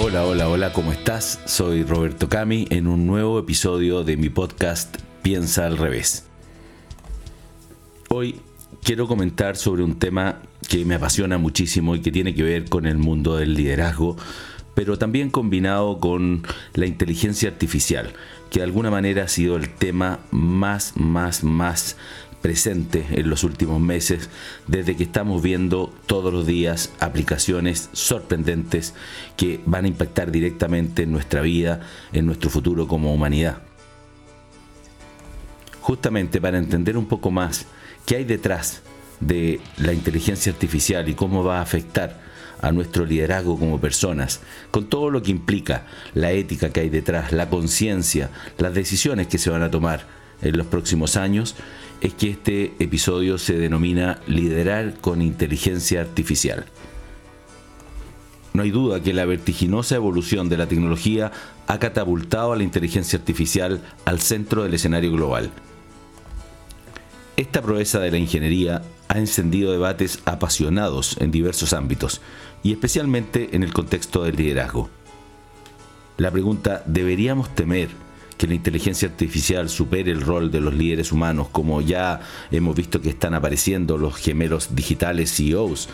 Hola, hola, hola, ¿cómo estás? Soy Roberto Cami en un nuevo episodio de mi podcast Piensa al revés. Hoy quiero comentar sobre un tema que me apasiona muchísimo y que tiene que ver con el mundo del liderazgo, pero también combinado con la inteligencia artificial, que de alguna manera ha sido el tema más, más, más presente en los últimos meses desde que estamos viendo todos los días aplicaciones sorprendentes que van a impactar directamente en nuestra vida, en nuestro futuro como humanidad. Justamente para entender un poco más qué hay detrás de la inteligencia artificial y cómo va a afectar a nuestro liderazgo como personas, con todo lo que implica la ética que hay detrás, la conciencia, las decisiones que se van a tomar en los próximos años, es que este episodio se denomina Liderar con Inteligencia Artificial. No hay duda que la vertiginosa evolución de la tecnología ha catapultado a la inteligencia artificial al centro del escenario global. Esta proeza de la ingeniería ha encendido debates apasionados en diversos ámbitos, y especialmente en el contexto del liderazgo. La pregunta, ¿deberíamos temer que la inteligencia artificial supere el rol de los líderes humanos, como ya hemos visto que están apareciendo los gemelos digitales CEOs,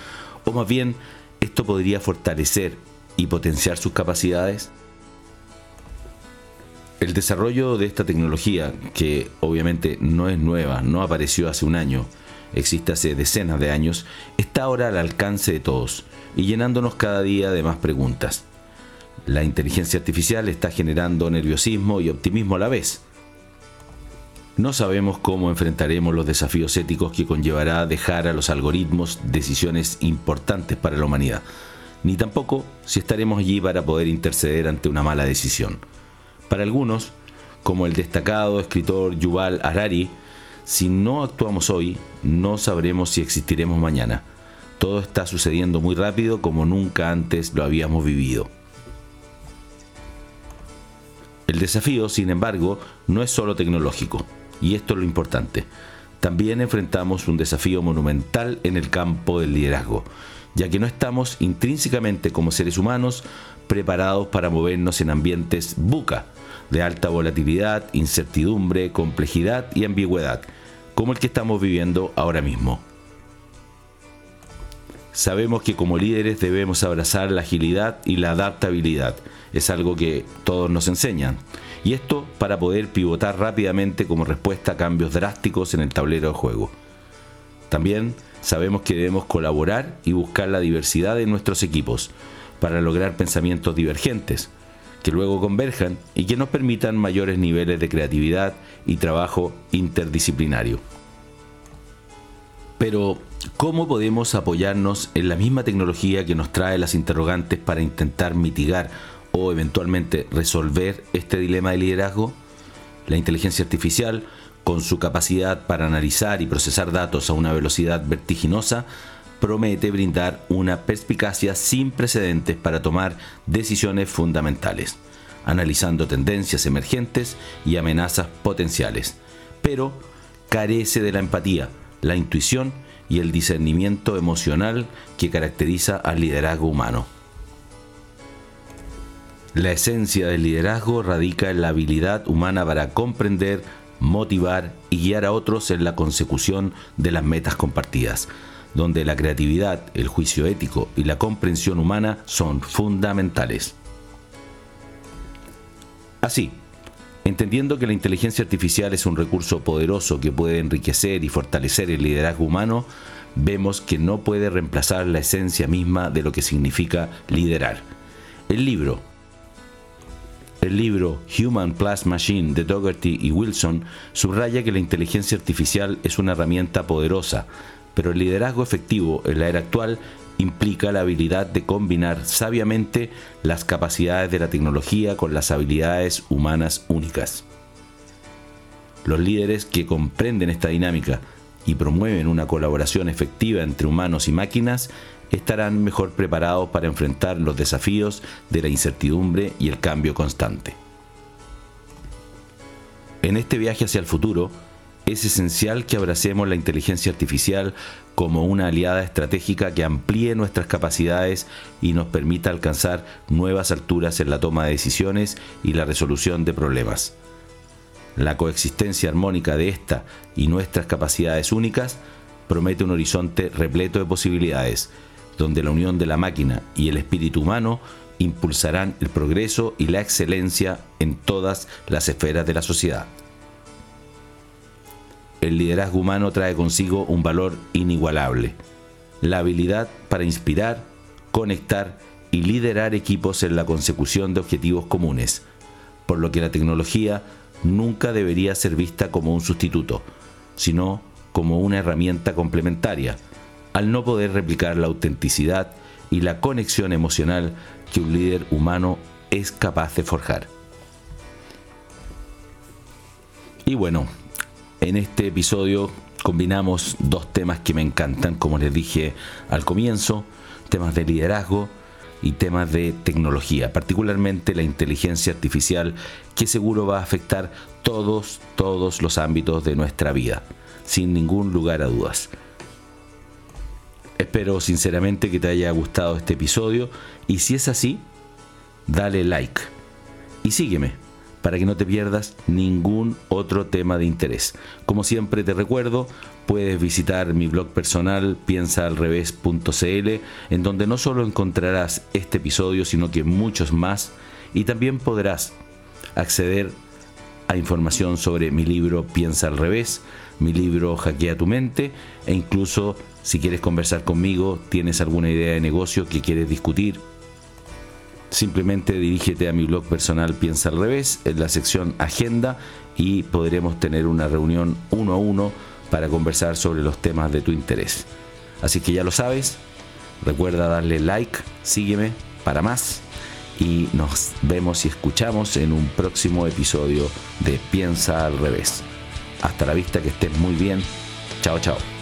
o más bien esto podría fortalecer y potenciar sus capacidades? El desarrollo de esta tecnología, que obviamente no es nueva, no apareció hace un año, existe hace decenas de años, está ahora al alcance de todos y llenándonos cada día de más preguntas. La inteligencia artificial está generando nerviosismo y optimismo a la vez. No sabemos cómo enfrentaremos los desafíos éticos que conllevará dejar a los algoritmos decisiones importantes para la humanidad, ni tampoco si estaremos allí para poder interceder ante una mala decisión. Para algunos, como el destacado escritor Yuval Harari, si no actuamos hoy, no sabremos si existiremos mañana. Todo está sucediendo muy rápido como nunca antes lo habíamos vivido. El desafío, sin embargo, no es solo tecnológico, y esto es lo importante. También enfrentamos un desafío monumental en el campo del liderazgo, ya que no estamos intrínsecamente como seres humanos preparados para movernos en ambientes buca, de alta volatilidad, incertidumbre, complejidad y ambigüedad, como el que estamos viviendo ahora mismo. Sabemos que como líderes debemos abrazar la agilidad y la adaptabilidad. Es algo que todos nos enseñan. Y esto para poder pivotar rápidamente como respuesta a cambios drásticos en el tablero de juego. También sabemos que debemos colaborar y buscar la diversidad en nuestros equipos para lograr pensamientos divergentes, que luego converjan y que nos permitan mayores niveles de creatividad y trabajo interdisciplinario. Pero, ¿cómo podemos apoyarnos en la misma tecnología que nos trae las interrogantes para intentar mitigar o eventualmente resolver este dilema de liderazgo? La inteligencia artificial, con su capacidad para analizar y procesar datos a una velocidad vertiginosa, promete brindar una perspicacia sin precedentes para tomar decisiones fundamentales, analizando tendencias emergentes y amenazas potenciales, pero carece de la empatía, la intuición y el discernimiento emocional que caracteriza al liderazgo humano. La esencia del liderazgo radica en la habilidad humana para comprender, motivar y guiar a otros en la consecución de las metas compartidas, donde la creatividad, el juicio ético y la comprensión humana son fundamentales. Así, entendiendo que la inteligencia artificial es un recurso poderoso que puede enriquecer y fortalecer el liderazgo humano, vemos que no puede reemplazar la esencia misma de lo que significa liderar. El libro, el libro Human Plus Machine de Dougherty y Wilson subraya que la inteligencia artificial es una herramienta poderosa, pero el liderazgo efectivo en la era actual implica la habilidad de combinar sabiamente las capacidades de la tecnología con las habilidades humanas únicas. Los líderes que comprenden esta dinámica y promueven una colaboración efectiva entre humanos y máquinas estarán mejor preparados para enfrentar los desafíos de la incertidumbre y el cambio constante. En este viaje hacia el futuro, es esencial que abracemos la inteligencia artificial como una aliada estratégica que amplíe nuestras capacidades y nos permita alcanzar nuevas alturas en la toma de decisiones y la resolución de problemas. La coexistencia armónica de esta y nuestras capacidades únicas promete un horizonte repleto de posibilidades, donde la unión de la máquina y el espíritu humano impulsarán el progreso y la excelencia en todas las esferas de la sociedad el liderazgo humano trae consigo un valor inigualable, la habilidad para inspirar, conectar y liderar equipos en la consecución de objetivos comunes, por lo que la tecnología nunca debería ser vista como un sustituto, sino como una herramienta complementaria, al no poder replicar la autenticidad y la conexión emocional que un líder humano es capaz de forjar. Y bueno, en este episodio combinamos dos temas que me encantan, como les dije al comienzo, temas de liderazgo y temas de tecnología, particularmente la inteligencia artificial, que seguro va a afectar todos, todos los ámbitos de nuestra vida, sin ningún lugar a dudas. Espero sinceramente que te haya gustado este episodio y si es así, dale like y sígueme para que no te pierdas ningún otro tema de interés. Como siempre te recuerdo, puedes visitar mi blog personal piensaalrevés.cl en donde no solo encontrarás este episodio, sino que muchos más y también podrás acceder a información sobre mi libro Piensa al revés, mi libro Hackea tu mente e incluso si quieres conversar conmigo, tienes alguna idea de negocio que quieres discutir, simplemente dirígete a mi blog personal Piensa al revés, en la sección Agenda y podremos tener una reunión uno a uno para conversar sobre los temas de tu interés. Así que ya lo sabes, recuerda darle like, sígueme para más y nos vemos y escuchamos en un próximo episodio de Piensa al revés. Hasta la vista, que estés muy bien. Chao, chao.